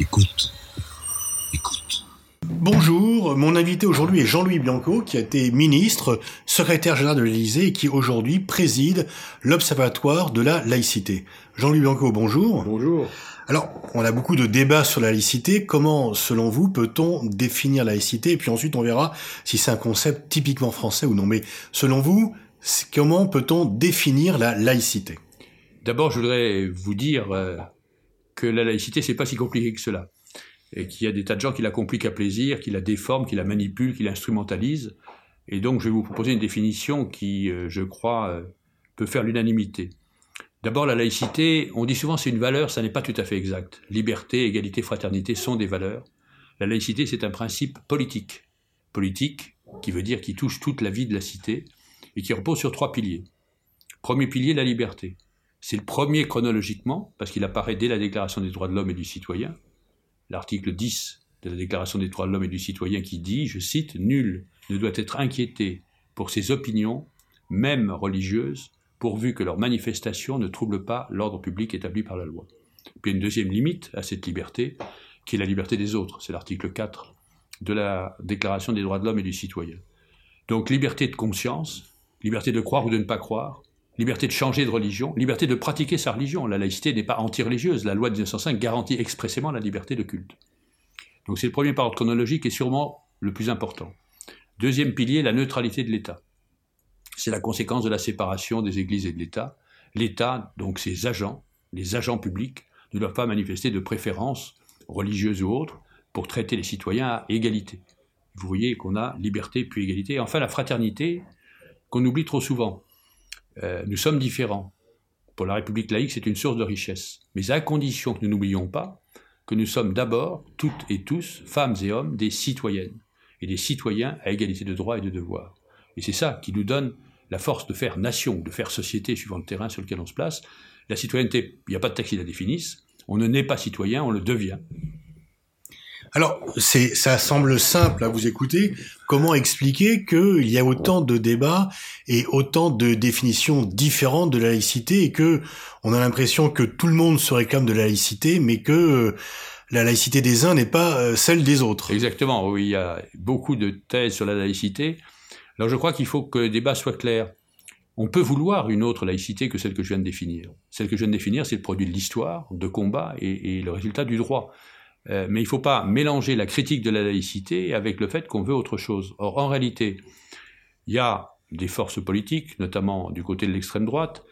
Écoute. Écoute. Bonjour, mon invité aujourd'hui est Jean-Louis Bianco, qui a été ministre, secrétaire général de l'Élysée et qui aujourd'hui préside l'Observatoire de la laïcité. Jean-Louis Bianco, bonjour. Bonjour. Alors, on a beaucoup de débats sur la laïcité. Comment, selon vous, peut-on définir la laïcité? Et puis ensuite, on verra si c'est un concept typiquement français ou non. Mais selon vous, comment peut-on définir la laïcité? D'abord, je voudrais vous dire euh, que la laïcité, c'est pas si compliqué que cela. Et qu'il y a des tas de gens qui la compliquent à plaisir, qui la déforment, qui la manipulent, qui l'instrumentalisent. Et donc, je vais vous proposer une définition qui, euh, je crois, euh, peut faire l'unanimité. D'abord, la laïcité, on dit souvent c'est une valeur, ça n'est pas tout à fait exact. Liberté, égalité, fraternité sont des valeurs. La laïcité, c'est un principe politique. Politique, qui veut dire qui touche toute la vie de la cité, et qui repose sur trois piliers. Premier pilier, la liberté. C'est le premier chronologiquement, parce qu'il apparaît dès la Déclaration des droits de l'homme et du citoyen, l'article 10 de la Déclaration des droits de l'homme et du citoyen qui dit, je cite, Nul ne doit être inquiété pour ses opinions, même religieuses, pourvu que leurs manifestations ne troublent pas l'ordre public établi par la loi. Puis il y a une deuxième limite à cette liberté, qui est la liberté des autres. C'est l'article 4 de la Déclaration des droits de l'homme et du citoyen. Donc liberté de conscience, liberté de croire ou de ne pas croire, liberté de changer de religion, liberté de pratiquer sa religion. La laïcité n'est pas anti-religieuse. La loi de 1905 garantit expressément la liberté de culte. Donc c'est le premier par ordre chronologique et sûrement le plus important. Deuxième pilier, la neutralité de l'État. C'est la conséquence de la séparation des églises et de l'État. L'État, donc ses agents, les agents publics, ne doivent pas manifester de préférences religieuses ou autres pour traiter les citoyens à égalité. Vous voyez qu'on a liberté puis égalité. Enfin, la fraternité, qu'on oublie trop souvent. Euh, nous sommes différents. Pour la République laïque, c'est une source de richesse. Mais à condition que nous n'oublions pas que nous sommes d'abord, toutes et tous, femmes et hommes, des citoyennes. Et des citoyens à égalité de droits et de devoirs. Et c'est ça qui nous donne la force de faire nation, de faire société, suivant le terrain sur lequel on se place. La citoyenneté, il n'y a pas de texte qui la définisse. On ne naît pas citoyen, on le devient. Alors, c'est, ça semble simple à vous écouter. Comment expliquer qu'il y a autant de débats et autant de définitions différentes de la laïcité et que on a l'impression que tout le monde se réclame de la laïcité, mais que euh, la laïcité des uns n'est pas euh, celle des autres? Exactement. Oui, il y a beaucoup de thèses sur la laïcité. Alors, je crois qu'il faut que le débat soit clair. On peut vouloir une autre laïcité que celle que je viens de définir. Celle que je viens de définir, c'est le produit de l'histoire, de combat et, et le résultat du droit. Euh, mais il ne faut pas mélanger la critique de la laïcité avec le fait qu'on veut autre chose. Or, en réalité, il y a des forces politiques, notamment du côté de l'extrême droite,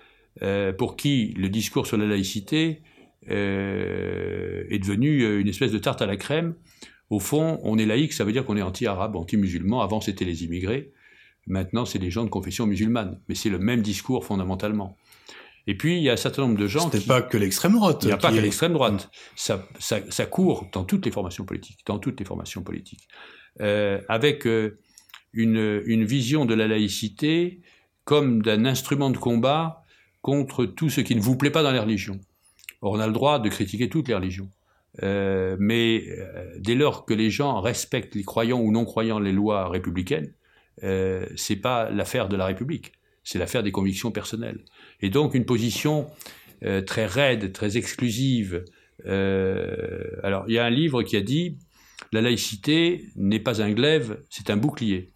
euh, pour qui le discours sur la laïcité euh, est devenu une espèce de tarte à la crème. Au fond, on est laïque, ça veut dire qu'on est anti-arabe, anti-musulman. Avant, c'était les immigrés. Maintenant, c'est les gens de confession musulmane. Mais c'est le même discours fondamentalement. Et puis, il y a un certain nombre de gens. Ce n'est pas que l'extrême droite. Il n'y a pas que l'extrême droite. Ça, ça, ça, court dans toutes les formations politiques, dans toutes les formations politiques, euh, avec euh, une, une, vision de la laïcité comme d'un instrument de combat contre tout ce qui ne vous plaît pas dans les religions. Or, on a le droit de critiquer toutes les religions. Euh, mais dès lors que les gens respectent les croyants ou non croyants les lois républicaines, c'est pas l'affaire de la République c'est l'affaire des convictions personnelles. Et donc une position euh, très raide, très exclusive. Euh, alors il y a un livre qui a dit la laïcité n'est pas un glaive, c'est un bouclier.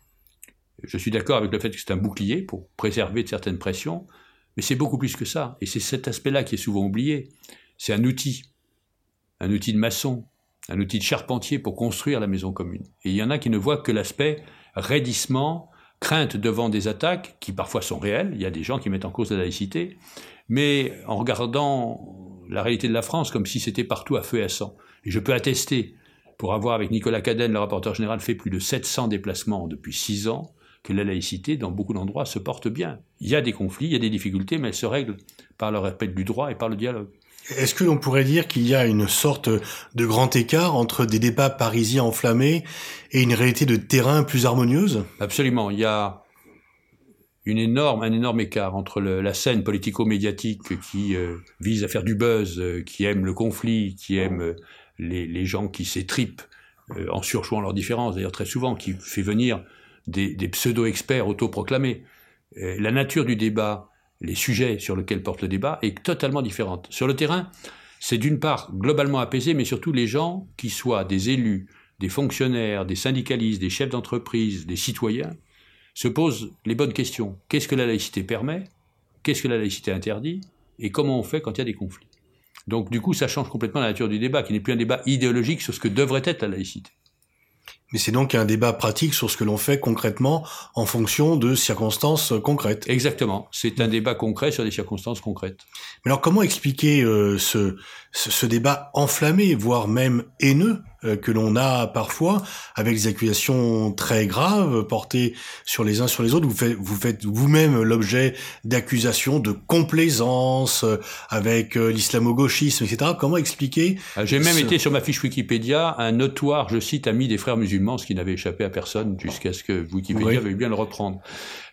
Je suis d'accord avec le fait que c'est un bouclier pour préserver de certaines pressions, mais c'est beaucoup plus que ça. Et c'est cet aspect-là qui est souvent oublié. C'est un outil, un outil de maçon, un outil de charpentier pour construire la maison commune. Et il y en a qui ne voient que l'aspect raidissement, crainte devant des attaques qui parfois sont réelles, il y a des gens qui mettent en cause la laïcité, mais en regardant la réalité de la France comme si c'était partout à feu et à sang. Et je peux attester, pour avoir avec Nicolas Cadenne, le rapporteur général, fait plus de 700 déplacements depuis 6 ans, que la laïcité, dans beaucoup d'endroits, se porte bien. Il y a des conflits, il y a des difficultés, mais elles se règlent par le respect du droit et par le dialogue. Est-ce que l'on pourrait dire qu'il y a une sorte de grand écart entre des débats parisiens enflammés et une réalité de terrain plus harmonieuse? Absolument. Il y a une énorme, un énorme écart entre la scène politico-médiatique qui euh, vise à faire du buzz, euh, qui aime le conflit, qui aime euh, les, les, gens qui s'étripent en surjouant leurs différences, d'ailleurs très souvent, qui fait venir des, des pseudo-experts autoproclamés. la nature du débat les sujets sur lesquels porte le débat est totalement différente. Sur le terrain, c'est d'une part globalement apaisé, mais surtout les gens qui soient des élus, des fonctionnaires, des syndicalistes, des chefs d'entreprise, des citoyens, se posent les bonnes questions. Qu'est-ce que la laïcité permet? Qu'est-ce que la laïcité interdit? Et comment on fait quand il y a des conflits? Donc du coup, ça change complètement la nature du débat, qui n'est plus un débat idéologique sur ce que devrait être la laïcité. Mais c'est donc un débat pratique sur ce que l'on fait concrètement en fonction de circonstances concrètes. Exactement. C'est un débat concret sur des circonstances concrètes. Mais alors comment expliquer euh, ce, ce, débat enflammé, voire même haineux, que l'on a parfois, avec des accusations très graves portées sur les uns sur les autres. Vous faites, vous faites vous-même l'objet d'accusations de complaisance euh, avec euh, l'islamo-gauchisme, etc. Comment expliquer ah, J'ai même été sur ma fiche Wikipédia un notoire, je cite, ami des frères musulmans, ce qui n'avait échappé à personne jusqu'à ce que Wikipédia veuille bien le reprendre.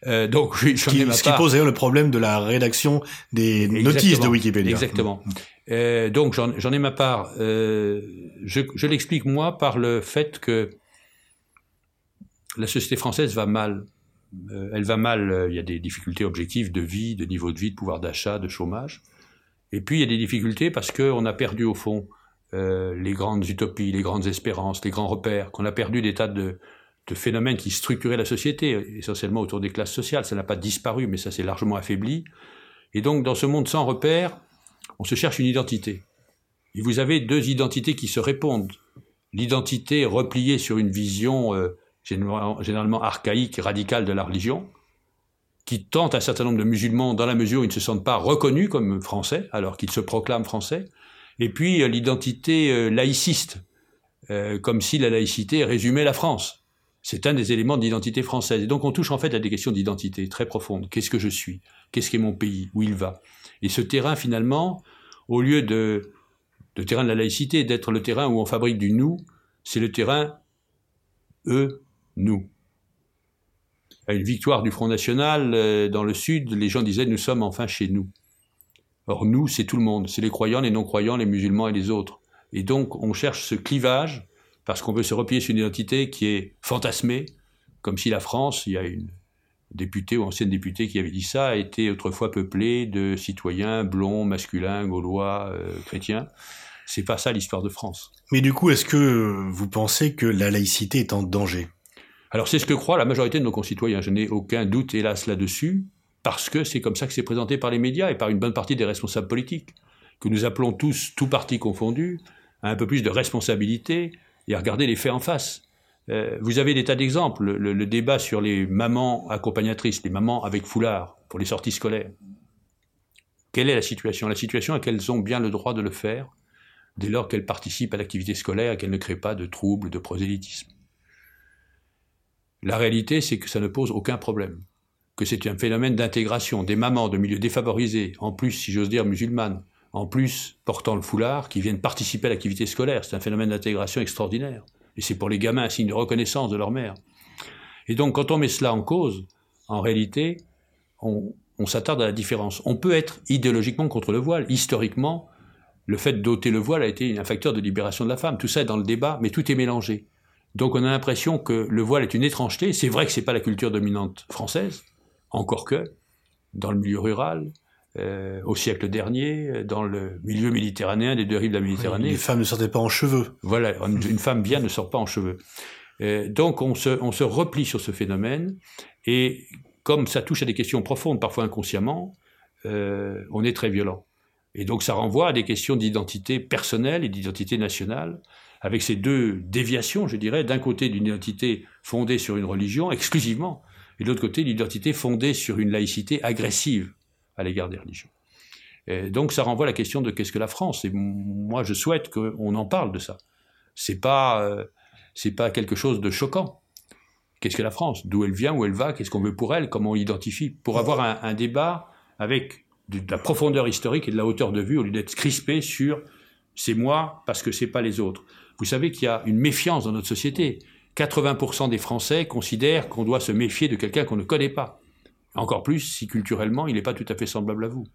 Euh, donc, ce qui, ce qui pose d'ailleurs le problème de la rédaction des notices de Wikipédia. Exactement. Euh, donc j'en ai ma part. Euh, je, je l'explique moi par le fait que la société française va mal. Elle va mal. Il y a des difficultés objectives de vie, de niveau de vie, de pouvoir d'achat, de chômage. Et puis il y a des difficultés parce qu'on a perdu au fond les grandes utopies, les grandes espérances, les grands repères, qu'on a perdu des tas de, de phénomènes qui structuraient la société, essentiellement autour des classes sociales. Ça n'a pas disparu, mais ça s'est largement affaibli. Et donc dans ce monde sans repères, on se cherche une identité. Et vous avez deux identités qui se répondent. L'identité repliée sur une vision euh, généralement archaïque, radicale de la religion, qui tente un certain nombre de musulmans dans la mesure où ils ne se sentent pas reconnus comme français, alors qu'ils se proclament français. Et puis euh, l'identité euh, laïciste, comme si la laïcité résumait la France. C'est un des éléments d'identité française. Et donc on touche en fait à des questions d'identité très profondes. Qu'est-ce que je suis? Qu'est-ce qu'est mon pays? Où il va? Et ce terrain, finalement, au lieu de, terrain de la laïcité, d'être le terrain où on fabrique du nous, c'est le terrain eux, nous. À une victoire du Front National euh, dans le Sud, les gens disaient nous sommes enfin chez nous. Or nous, c'est tout le monde, c'est les croyants, les non-croyants, les musulmans et les autres. Et donc on cherche ce clivage parce qu'on veut se replier sur une identité qui est fantasmée, comme si la France, il y a une député ou ancienne députée qui avait dit ça, a été autrefois peuplée de citoyens blonds, masculins, gaulois, euh, chrétiens. C'est pas ça l'histoire de France. Mais du coup, est-ce que vous pensez que la laïcité est en danger? Alors c'est ce que croit la majorité de nos concitoyens. Je n'ai aucun doute, hélas, là-dessus, parce que c'est comme ça que c'est présenté par les médias et par une bonne partie des responsables politiques, que nous appelons tous, tous partis confondus, à un peu plus de responsabilité et regarder les faits en face. Euh, vous avez des tas d'exemples. Le, débat sur les mamans accompagnatrices, les mamans avec foulard pour les sorties scolaires. Quelle est la situation? La situation est qu'elles ont bien le droit de le faire dès lors qu'elles participent à l'activité scolaire et qu'elles ne créent pas de troubles, de prosélytisme. La réalité, c'est que ça ne pose aucun problème, que c'est un phénomène d'intégration des mamans de milieux défavorisés, en plus, si j'ose dire, musulmanes, en plus portant le foulard, qui viennent participer à l'activité scolaire. C'est un phénomène d'intégration extraordinaire. Et c'est pour les gamins un signe de reconnaissance de leur mère. Et donc, quand on met cela en cause, en réalité, on, s'attarde à la différence. On peut être idéologiquement contre le voile. Historiquement, le fait d'ôter le voile a été un facteur de libération de la femme. Tout ça est dans le débat, mais tout est mélangé. Donc on a l'impression que le voile est une étrangeté. C'est vrai que ce n'est pas la culture dominante française, encore que dans le milieu rural, euh, au siècle dernier, euh, dans le milieu méditerranéen, des deux rives de la Méditerranée. les femmes ne sortaient pas en cheveux. Voilà, une femme bien ne sort pas en cheveux. Euh, donc on se, on se replie sur ce phénomène, et comme ça touche à des questions profondes, parfois inconsciemment, on est très violent. Et donc ça renvoie à des questions d'identité personnelle et d'identité nationale, avec ces deux déviations, je dirais, d'un côté d'une identité fondée sur une religion exclusivement, et de l'autre côté l'identité fondée sur une laïcité agressive à l'égard des religions. Donc ça renvoie à la question de qu'est-ce que la France? Et moi, je souhaite qu'on en parle de ça. C'est pas euh, pas quelque chose de choquant. Qu'est-ce que la France? D'où elle vient? Où elle va? Qu'est-ce qu'on veut pour elle? Comment on l'identifie? Pour avoir un, débat avec de, la profondeur historique et de la hauteur de vue, au lieu d'être crispé sur c'est moi parce que c'est pas les autres. Vous savez qu'il y a une méfiance dans notre société. 80% des Français considèrent qu'on doit se méfier de quelqu'un qu'on ne connaît pas. Encore plus si culturellement il n'est pas tout à fait semblable à vous.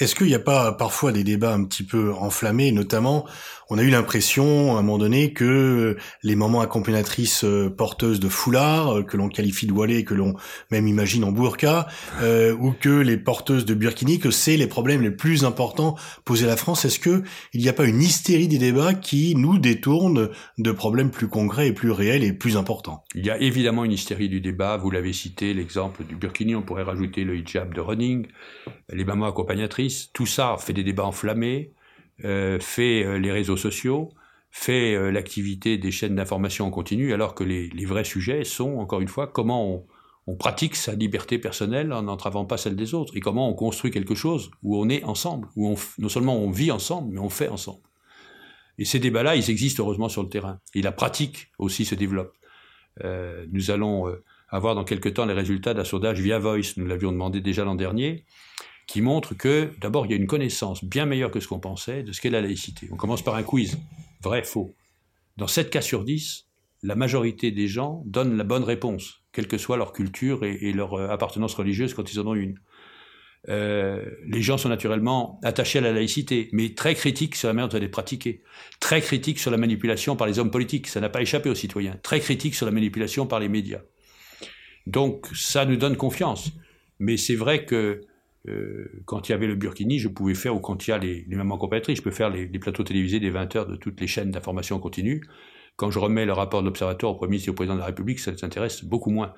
Est-ce qu'il n'y a pas parfois des débats un petit peu enflammés, notamment on a eu l'impression à un moment donné que les mamans accompagnatrices euh, porteuses de foulards, euh, que l'on qualifie de voilées, que l'on même imagine en burqa, euh, ou que les porteuses de burkini, que c'est les problèmes les plus importants posés à la France. Est-ce que il n'y a pas une hystérie des débats qui nous détourne de problèmes plus concrets et plus réels et plus importants? Il y a évidemment une hystérie du débat. Vous l'avez cité, l'exemple du burkini. On pourrait rajouter le hijab de running, les mamans accompagnatrices. Tout ça fait des débats enflammés. Euh, fait euh, les réseaux sociaux, fait euh, l'activité des chaînes d'information en continu, alors que les, vrais sujets sont, encore une fois, comment on, pratique sa liberté personnelle en n'entravant pas celle des autres, et comment on construit quelque chose où on est ensemble, où on, non seulement on vit ensemble, mais on fait ensemble. Et ces débats-là, ils existent heureusement sur le terrain. Et la pratique aussi se développe. nous allons avoir dans quelques temps les résultats d'un sondage via Voice, nous l'avions demandé déjà l'an dernier, qui montre que, d'abord, il y a une connaissance bien meilleure que ce qu'on pensait de ce qu'est la laïcité. On commence par un quiz. Vrai, faux. Dans 7 cas sur 10, la majorité des gens donnent la bonne réponse, quelle que soit leur culture et, leur euh, appartenance religieuse quand ils en ont une. Euh, les gens sont naturellement attachés à la laïcité, mais très critiques sur la manière dont elle est pratiquée, très critiques sur la manipulation par les hommes politiques, ça n'a pas échappé aux citoyens, très critiques sur la manipulation par les médias. Donc ça nous donne confiance. Mais c'est vrai que euh, quand il y avait le Burkini, je pouvais faire, ou quand il y a les, les mamans compétitrices, je peux faire les, plateaux télévisés des 20 heures de toutes les chaînes d'information continue. Quand je remets le rapport de l'Observatoire au Premier ministre et au Président de la République, ça les intéresse beaucoup moins.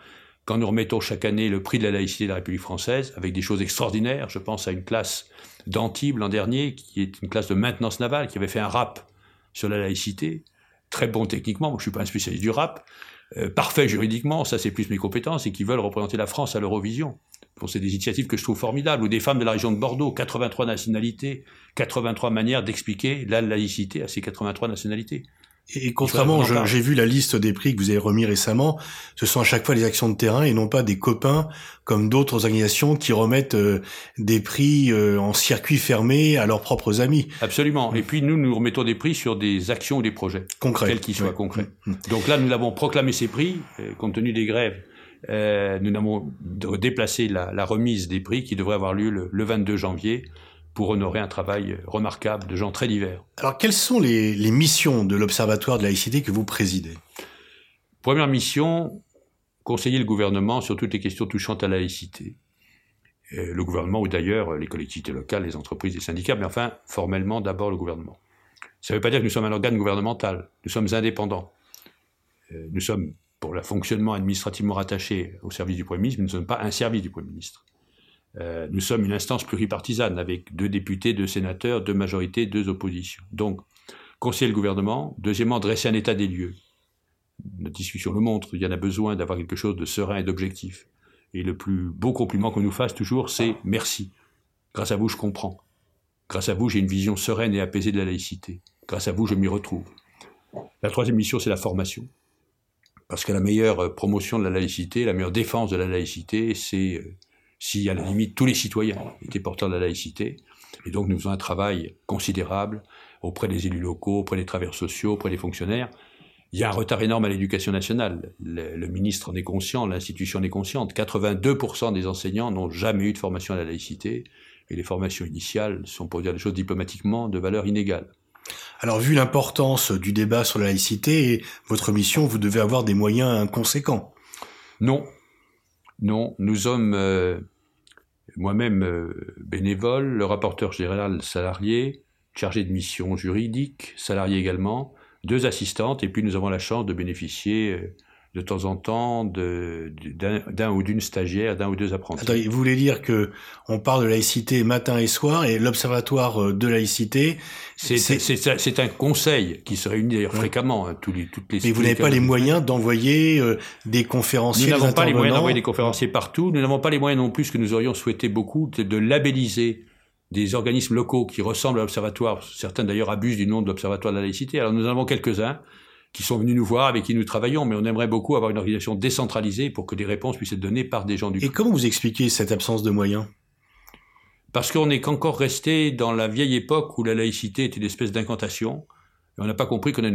Quand nous remettons chaque année le prix de la laïcité de la République française, avec des choses extraordinaires, je pense à une classe d'Antibes l'an dernier, qui est une classe de maintenance navale, qui avait fait un rap sur la laïcité, très bon techniquement, moi je suis pas un spécialiste du rap, euh, parfait juridiquement, ça c'est plus mes compétences, et qui veulent représenter la France à l'Eurovision. Bon, c'est des initiatives que je trouve formidables, ou des femmes de la région de Bordeaux, 83 nationalités, 83 manières d'expliquer la laïcité à ces 83 nationalités. Et contrairement, j'ai vu la liste des prix que vous avez remis récemment, ce sont à chaque fois des actions de terrain et non pas des copains comme d'autres organisations qui remettent euh, des prix euh, en circuit fermé à leurs propres amis. Absolument. Et puis nous, nous remettons des prix sur des actions ou des projets. Concrets. Quels qu'ils soient concrets. Mm, mm. Donc là, nous avons proclamé ces prix, euh, compte tenu des grèves euh, nous avons déplacé la, remise des prix qui devrait avoir lieu le, 22 janvier pour honorer un travail remarquable de gens très divers. Alors, quelles sont les, missions de l'Observatoire de laïcité que vous présidez? Première mission, conseiller le gouvernement sur toutes les questions touchant à la laïcité. Euh, le gouvernement, ou d'ailleurs les collectivités locales, les entreprises, les syndicats, mais enfin, formellement, d'abord le gouvernement. Ça ne veut pas dire que nous sommes un organe gouvernemental. Nous sommes indépendants. Euh, nous sommes pour le fonctionnement administrativement rattaché au service du Premier ministre, nous ne sommes pas un service du Premier ministre. Euh, nous sommes une instance pluripartisane avec deux députés, deux sénateurs, deux majorités, deux oppositions. Donc, conseiller le gouvernement. Deuxièmement, dresser un état des lieux. Notre discussion le montre, il y en a besoin d'avoir quelque chose de serein et d'objectif. Et le plus beau compliment qu'on nous fasse toujours, c'est merci. Grâce à vous, je comprends. Grâce à vous, j'ai une vision sereine et apaisée de la laïcité. Grâce à vous, je m'y retrouve. La troisième mission, c'est la formation. Parce que la meilleure euh, promotion de la laïcité, la meilleure défense de la laïcité, c'est euh, si à la limite tous les citoyens étaient porteurs de la laïcité. Et donc nous faisons un travail considérable auprès des élus locaux, auprès des travailleurs sociaux, auprès des fonctionnaires. Il y a un retard énorme à l'éducation nationale. Le, ministre en est conscient, l'institution en est consciente. 82% des enseignants n'ont jamais eu de formation à la laïcité. Et les formations initiales sont, pour dire les choses diplomatiquement, de valeur inégale. Alors, vu l'importance du débat sur la laïcité et votre mission, vous devez avoir des moyens conséquents. Non, non, nous sommes euh, moi-même euh, bénévole, le rapporteur général salarié, chargé de mission juridique, salarié également, deux assistantes, et puis nous avons la chance de bénéficier euh, de temps en temps d'un ou d'une stagiaire, d'un ou deux apprentis. Attends, vous voulez dire que on parle de laïcité matin et soir et l'observatoire euh, de laïcité c'est un conseil qui se réunit d'ailleurs fréquemment hein, tous les, toutes les. Mais vous n'avez pas les moyens d'envoyer euh, des conférenciers. Nous n'avons pas les moyens d'envoyer des conférenciers partout. Nous n'avons pas les moyens non plus que nous aurions souhaité beaucoup de, de labelliser des organismes locaux qui ressemblent à l'observatoire. Certains d'ailleurs abusent du nom de l'observatoire de la laïcité. Alors nous en avons quelques-uns qui sont venus nous voir, avec qui nous travaillons, mais on aimerait beaucoup avoir une organisation décentralisée pour que des réponses puissent être données par des gens du Et comment vous expliquez cette absence de moyens? Parce qu'on est qu'encore resté dans la vieille époque où la laïcité était une espèce d'incantation, et on n'a pas compris qu'on est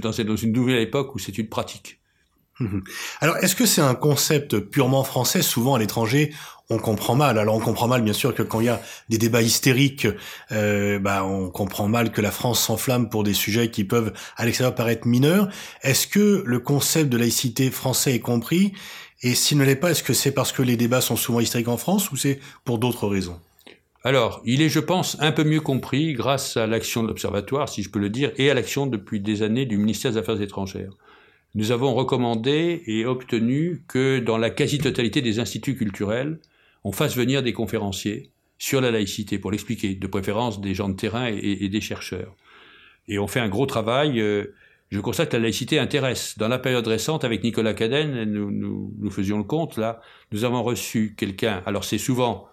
dans une nouvelle époque où c'est une pratique. Alors, est-ce que c'est un concept purement français Souvent à l'étranger, on comprend mal. Alors on comprend mal bien sûr que quand il y a des débats hystériques, euh, bah, on comprend mal que la France s'enflamme pour des sujets qui peuvent à l'extérieur paraître mineurs. Est-ce que le concept de laïcité français est compris? Et s'il ne l'est pas, est-ce que c'est parce que les débats sont souvent hystériques en France ou c'est pour d'autres raisons? Alors, il est, je pense, un peu mieux compris grâce à l'action de l'Observatoire, si je peux le dire, et à l'action depuis des années du ministère des Affaires étrangères. Nous avons recommandé et obtenu que dans la quasi-totalité des instituts culturels, on fasse venir des conférenciers sur la laïcité pour l'expliquer, de préférence des gens de terrain et, des chercheurs. Et on fait un gros travail. Euh, je constate que la laïcité intéresse. Dans la période récente, avec Nicolas Cadenne, nous, nous, nous faisions le compte, là, nous avons reçu quelqu'un, alors c'est souvent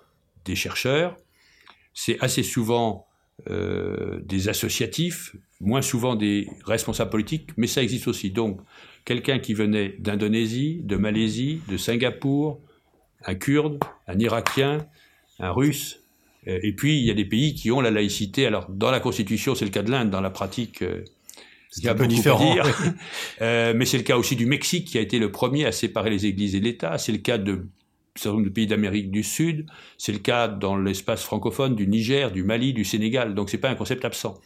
des chercheurs, c'est assez souvent euh, des associatifs, moins souvent des responsables politiques, mais ça existe aussi. Donc, quelqu'un qui venait d'Indonésie, de Malaisie, de Singapour, un Kurde, un Irakien, un Russe. Euh, et puis, il y a des pays qui ont la laïcité. Alors, dans la Constitution, c'est le cas de l'Inde. Dans la pratique, euh, c'est un peu différent. euh, mais c'est le cas aussi du Mexique, qui a été le premier à séparer les églises et l'État. C'est le cas de certain nombre de pays d'Amérique du Sud. C'est le cas dans l'espace francophone du Niger, du Mali, du Sénégal. Donc, c'est pas un concept absent.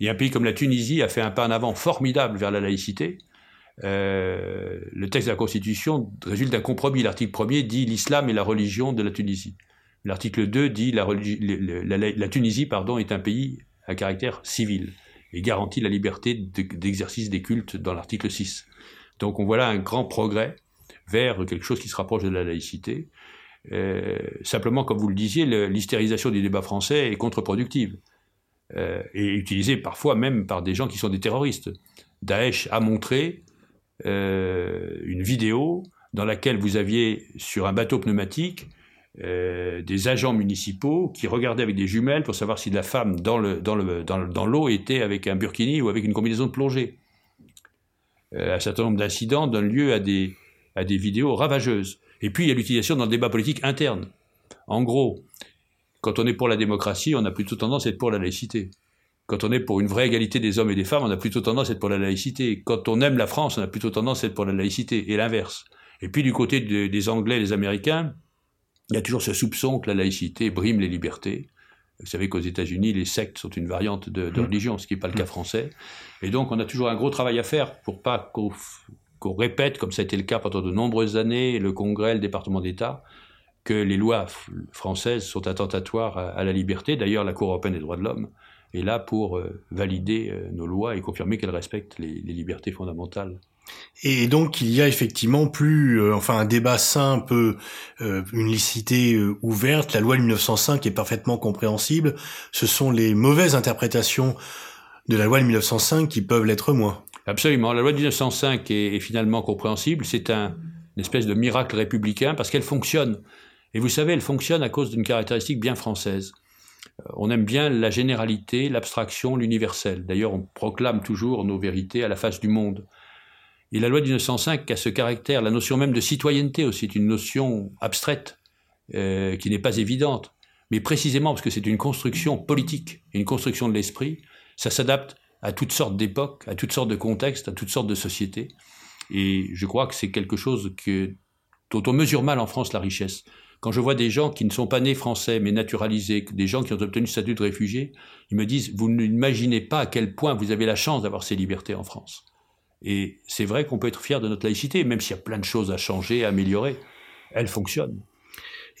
Et un pays comme la Tunisie a fait un pas en avant formidable vers la laïcité. Euh, le texte de la Constitution résulte d'un compromis. L'article 1er dit l'islam est la religion de la Tunisie. L'article 2 dit la, la, Tunisie pardon, est un pays à caractère civil et garantit la liberté d'exercice des cultes dans l'article 6. Donc on voit là un grand progrès vers quelque chose qui se rapproche de la laïcité. Euh, simplement, comme vous le disiez, l'hystérisation du débat français est contre-productive euh, et utilisée parfois même par des gens qui sont des terroristes. Daesh a montré une vidéo dans laquelle vous aviez sur un bateau pneumatique euh, des agents municipaux qui regardaient avec des jumelles pour savoir si la femme dans l'eau était avec un burkini ou avec une combinaison de plongée. Euh, un certain nombre d'incidents donnent lieu à des, à des vidéos ravageuses. Et puis il y a l'utilisation dans le débat politique interne. En gros, quand on est pour la démocratie, on a plutôt tendance à être pour la laïcité. Quand on est pour une vraie égalité des hommes et des femmes, on a plutôt tendance à être pour la laïcité. Quand on aime la France, on a plutôt tendance à être pour la laïcité, et l'inverse. Et puis du côté des Anglais et des Américains, il y a toujours ce soupçon que la laïcité brime les libertés. Vous savez qu'aux États-Unis, les sectes sont une variante de, mmh. religion, ce qui n'est pas le cas mmh. français. Et donc, on a toujours un gros travail à faire pour pas qu'on répète, comme ça a été le cas pendant de nombreuses années, le Congrès, le département d'État, que les lois françaises sont attentatoires à la liberté. D'ailleurs, la Cour européenne des droits de l'homme est là pour euh, valider euh, nos lois et confirmer qu'elles respectent les, libertés fondamentales. Et donc il y a effectivement plus, euh, enfin un débat simple, une licité ouverte. La loi de 1905 est parfaitement compréhensible. Ce sont les mauvaises interprétations de la loi de 1905 qui peuvent l'être moins. Absolument. La loi de 1905 est, finalement compréhensible. C'est un, une espèce de miracle républicain parce qu'elle fonctionne. Et vous savez, elle fonctionne à cause d'une caractéristique bien française on aime bien la généralité, l'abstraction, l'universel. D'ailleurs, on proclame toujours nos vérités à la face du monde. Et la loi de 1905 a ce caractère, la notion même de citoyenneté aussi, est une notion abstraite, euh, qui n'est pas évidente. Mais précisément parce que c'est une construction politique, une construction de l'esprit, ça s'adapte à toutes sortes d'époques, à toutes sortes de contextes, à toutes sortes de sociétés. Et je crois que c'est quelque chose que, dont on mesure mal en France la richesse. Quand je vois des gens qui ne sont pas nés français, mais naturalisés, des gens qui ont obtenu le statut de réfugié, ils me disent, vous n'imaginez pas à quel point vous avez la chance d'avoir ces libertés en France. Et c'est vrai qu'on peut être fier de notre laïcité, même s'il y a plein de choses à changer, à améliorer. Elle fonctionne.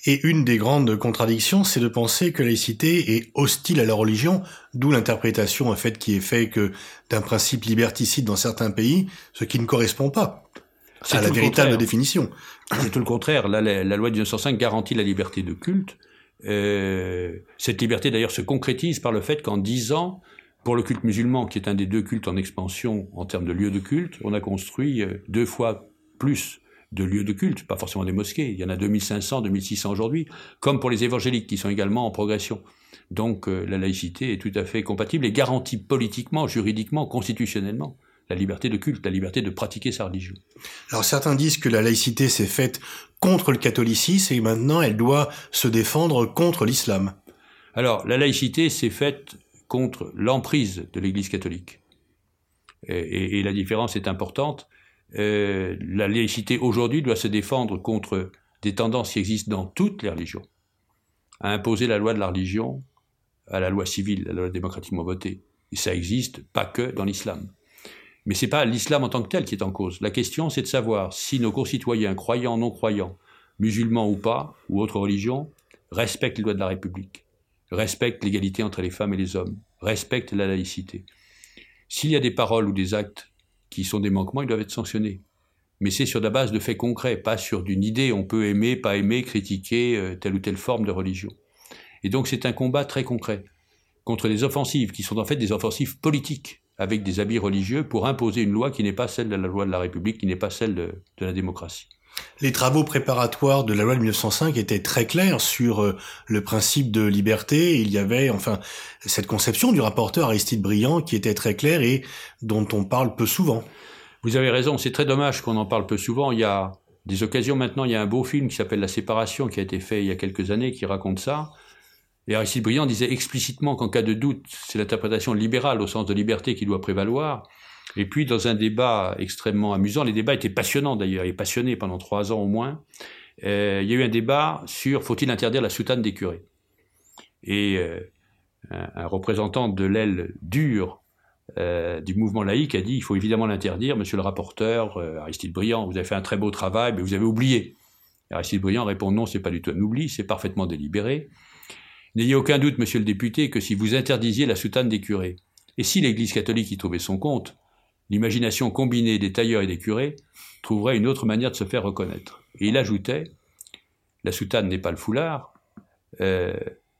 Et une des grandes contradictions, c'est de penser que la laïcité est hostile à la religion, d'où l'interprétation en fait qui est faite que d'un principe liberticide dans certains pays, ce qui ne correspond pas à la véritable définition. C'est tout le contraire. la, loi de 1905 garantit la liberté de culte. Euh, cette liberté d'ailleurs se concrétise par le fait qu'en dix ans, pour le culte musulman, qui est un des deux cultes en expansion en termes de lieux de culte, on a construit euh, deux fois plus de lieux de culte, pas forcément des mosquées. Il y en a 2500, 2600 aujourd'hui, comme pour les évangéliques qui sont également en progression. Donc euh, la laïcité est tout à fait compatible et garantie politiquement, juridiquement, constitutionnellement la liberté de culte, la liberté de pratiquer sa religion. Alors certains disent que la laïcité s'est faite contre le catholicisme et maintenant elle doit se défendre contre l'islam. Alors la laïcité s'est faite contre l'emprise de l'Église catholique. Et, et, la différence est importante. Euh, la laïcité aujourd'hui doit se défendre contre des tendances qui existent dans toutes les religions, à imposer la loi de la religion à la loi civile, à la loi démocratiquement votée. Et ça existe pas que dans l'islam. Mais c'est pas l'islam en tant que tel qui est en cause. La question, c'est de savoir si nos concitoyens, croyants, non croyants, musulmans ou pas, ou autres religions, respectent les lois de la République, respectent l'égalité entre les femmes et les hommes, respectent la laïcité. S'il y a des paroles ou des actes qui sont des manquements, ils doivent être sanctionnés. Mais c'est sur la base de faits concrets, pas sur d'une idée. On peut aimer, pas aimer, critiquer euh, telle ou telle forme de religion. Et donc c'est un combat très concret contre des offensives qui sont en fait des offensives politiques avec des habits religieux pour imposer une loi qui n'est pas celle de la loi de la République, qui n'est pas celle de, de la démocratie. Les travaux préparatoires de la loi de 1905 étaient très clairs sur euh, le principe de liberté. Il y avait enfin cette conception du rapporteur Aristide Briand qui était très claire et dont on parle peu souvent. Vous avez raison, c'est très dommage qu'on en parle peu souvent. Il y a des occasions maintenant, il y a un beau film qui s'appelle La séparation qui a été fait il y a quelques années qui raconte ça. Et Aristide Briand disait explicitement qu'en cas de doute, c'est l'interprétation libérale au sens de liberté qui doit prévaloir. Et puis, dans un débat extrêmement amusant, les débats étaient passionnants d'ailleurs, et passionnés pendant trois ans au moins, euh, il y a eu un débat sur faut-il interdire la soutane des curés Et euh, un, représentant de l'aile dure euh, du mouvement laïque a dit il faut évidemment l'interdire, monsieur le rapporteur, Aristide Briand, vous avez fait un très beau travail, mais vous avez oublié. Aristide Briand répond non, c'est pas du tout un oubli, c'est parfaitement délibéré. N'ayez aucun doute, monsieur le député, que si vous interdisiez la soutane des curés, et si l'Église catholique y trouvait son compte, l'imagination combinée des tailleurs et des curés trouverait une autre manière de se faire reconnaître. Et il ajoutait, la soutane n'est pas le foulard, euh,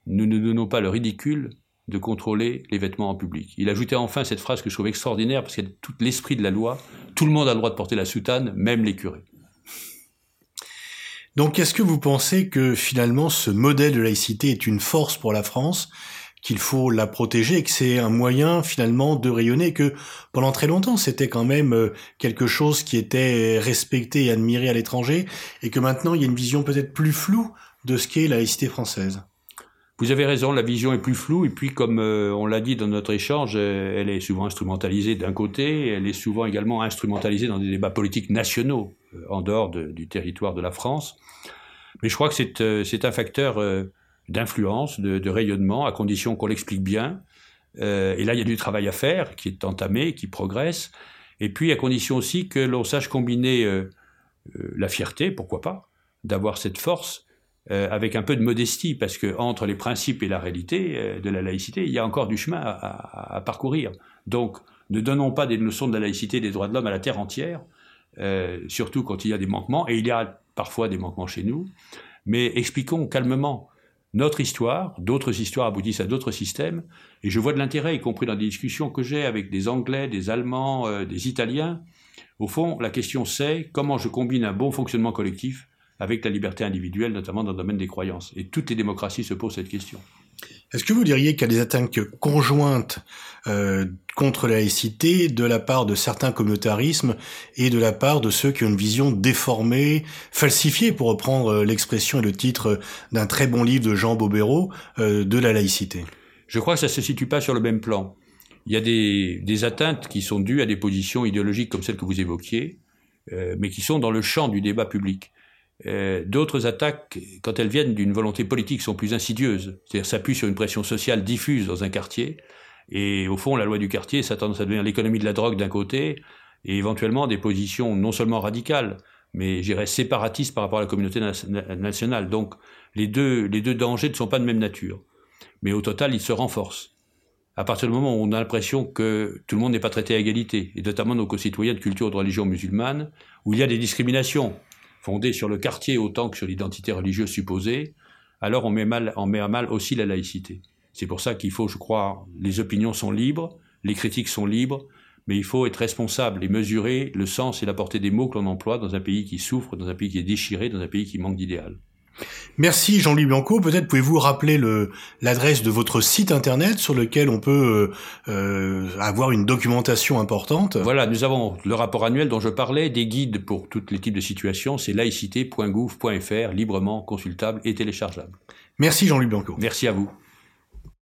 nous ne donnons pas le ridicule de contrôler les vêtements en public. Il ajoutait enfin cette phrase que je trouve extraordinaire parce qu'elle est tout l'esprit de la loi. Tout le monde a le droit de porter la soutane, même les curés. Donc est-ce que vous pensez que finalement ce modèle de laïcité est une force pour la France, qu'il faut la protéger et que c'est un moyen finalement de rayonner, que pendant très longtemps c'était quand même euh, quelque chose qui était respecté et admiré à l'étranger et que maintenant il y a une vision peut-être plus floue de ce qu'est la laïcité française? Vous avez raison, la vision est plus floue, et puis comme euh, on l'a dit dans notre échange, euh, elle est souvent instrumentalisée d'un côté, elle est souvent également instrumentalisée dans des débats politiques nationaux, euh, en dehors du territoire de la France. Mais je crois que c'est un facteur d'influence, de, de, rayonnement, à condition qu'on l'explique bien. et là, il y a du travail à faire, qui est entamé, qui progresse, et puis à condition aussi que l'on sache combiner la fierté, pourquoi pas, d'avoir cette force, euh, avec un peu de modestie, parce que entre les principes et la réalité euh, de la laïcité, il y a encore du chemin à, parcourir. Donc, ne donnons pas des leçons de la laïcité des droits de l'homme à la terre entière, euh, surtout quand il y a des manquements, et il y a parfois des manquements chez nous, mais expliquons calmement notre histoire, d'autres histoires aboutissent à d'autres systèmes, et je vois de l'intérêt, y compris dans des discussions que j'ai avec des Anglais, des Allemands, des Italiens. Au fond, la question c'est comment je combine un bon fonctionnement collectif avec la liberté individuelle, notamment dans le domaine des croyances. Et toutes les démocraties se posent cette question. Est-ce que vous diriez qu'il y a des attaques conjointes euh, contre la laïcité de la part de certains communautarismes et de la part de ceux qui ont une vision déformée, falsifiée, pour reprendre euh, l'expression et le titre d'un très bon livre de Jean Bobéro, euh, de la laïcité? Je crois que ça ne se situe pas sur le même plan. Il y a des, des, atteintes qui sont dues à des positions idéologiques comme celles que vous évoquiez, euh, mais qui sont dans le champ du débat public. Euh, d'autres attaques, quand elles viennent d'une volonté politique, sont plus insidieuses. C'est-à-dire s'appuient sur une pression sociale diffuse dans un quartier. Et au fond, la loi du quartier, ça tendance à devenir l'économie de la drogue d'un côté, et éventuellement des positions non seulement radicales, mais j'irais séparatistes par rapport à la communauté nationale. Donc les deux, les deux dangers ne sont pas de même nature. Mais au total, ils se renforcent. À partir du moment où on a l'impression que tout le monde n'est pas traité à égalité, et notamment nos concitoyens de culture ou de religion musulmane, où il y a des discriminations, fondée sur le quartier autant que sur l'identité religieuse supposée, alors on met, mal, on met à mal aussi la laïcité. C'est pour ça qu'il faut, je crois, les opinions sont libres, les critiques sont libres, mais il faut être responsable et mesurer le sens et la portée des mots que l'on emploie dans un pays qui souffre, dans un pays qui est déchiré, dans un pays qui manque d'idéal. Merci Jean-Louis Bianco. Peut-être pouvez-vous rappeler le, l'adresse de votre site internet sur lequel on peut euh, euh, avoir une documentation importante. Voilà, nous avons le rapport annuel dont je parlais, des guides pour tous les types de situations. C'est laïcité.gouv.fr, librement consultable et téléchargeable. Merci Jean-Louis Bianco. Merci à vous.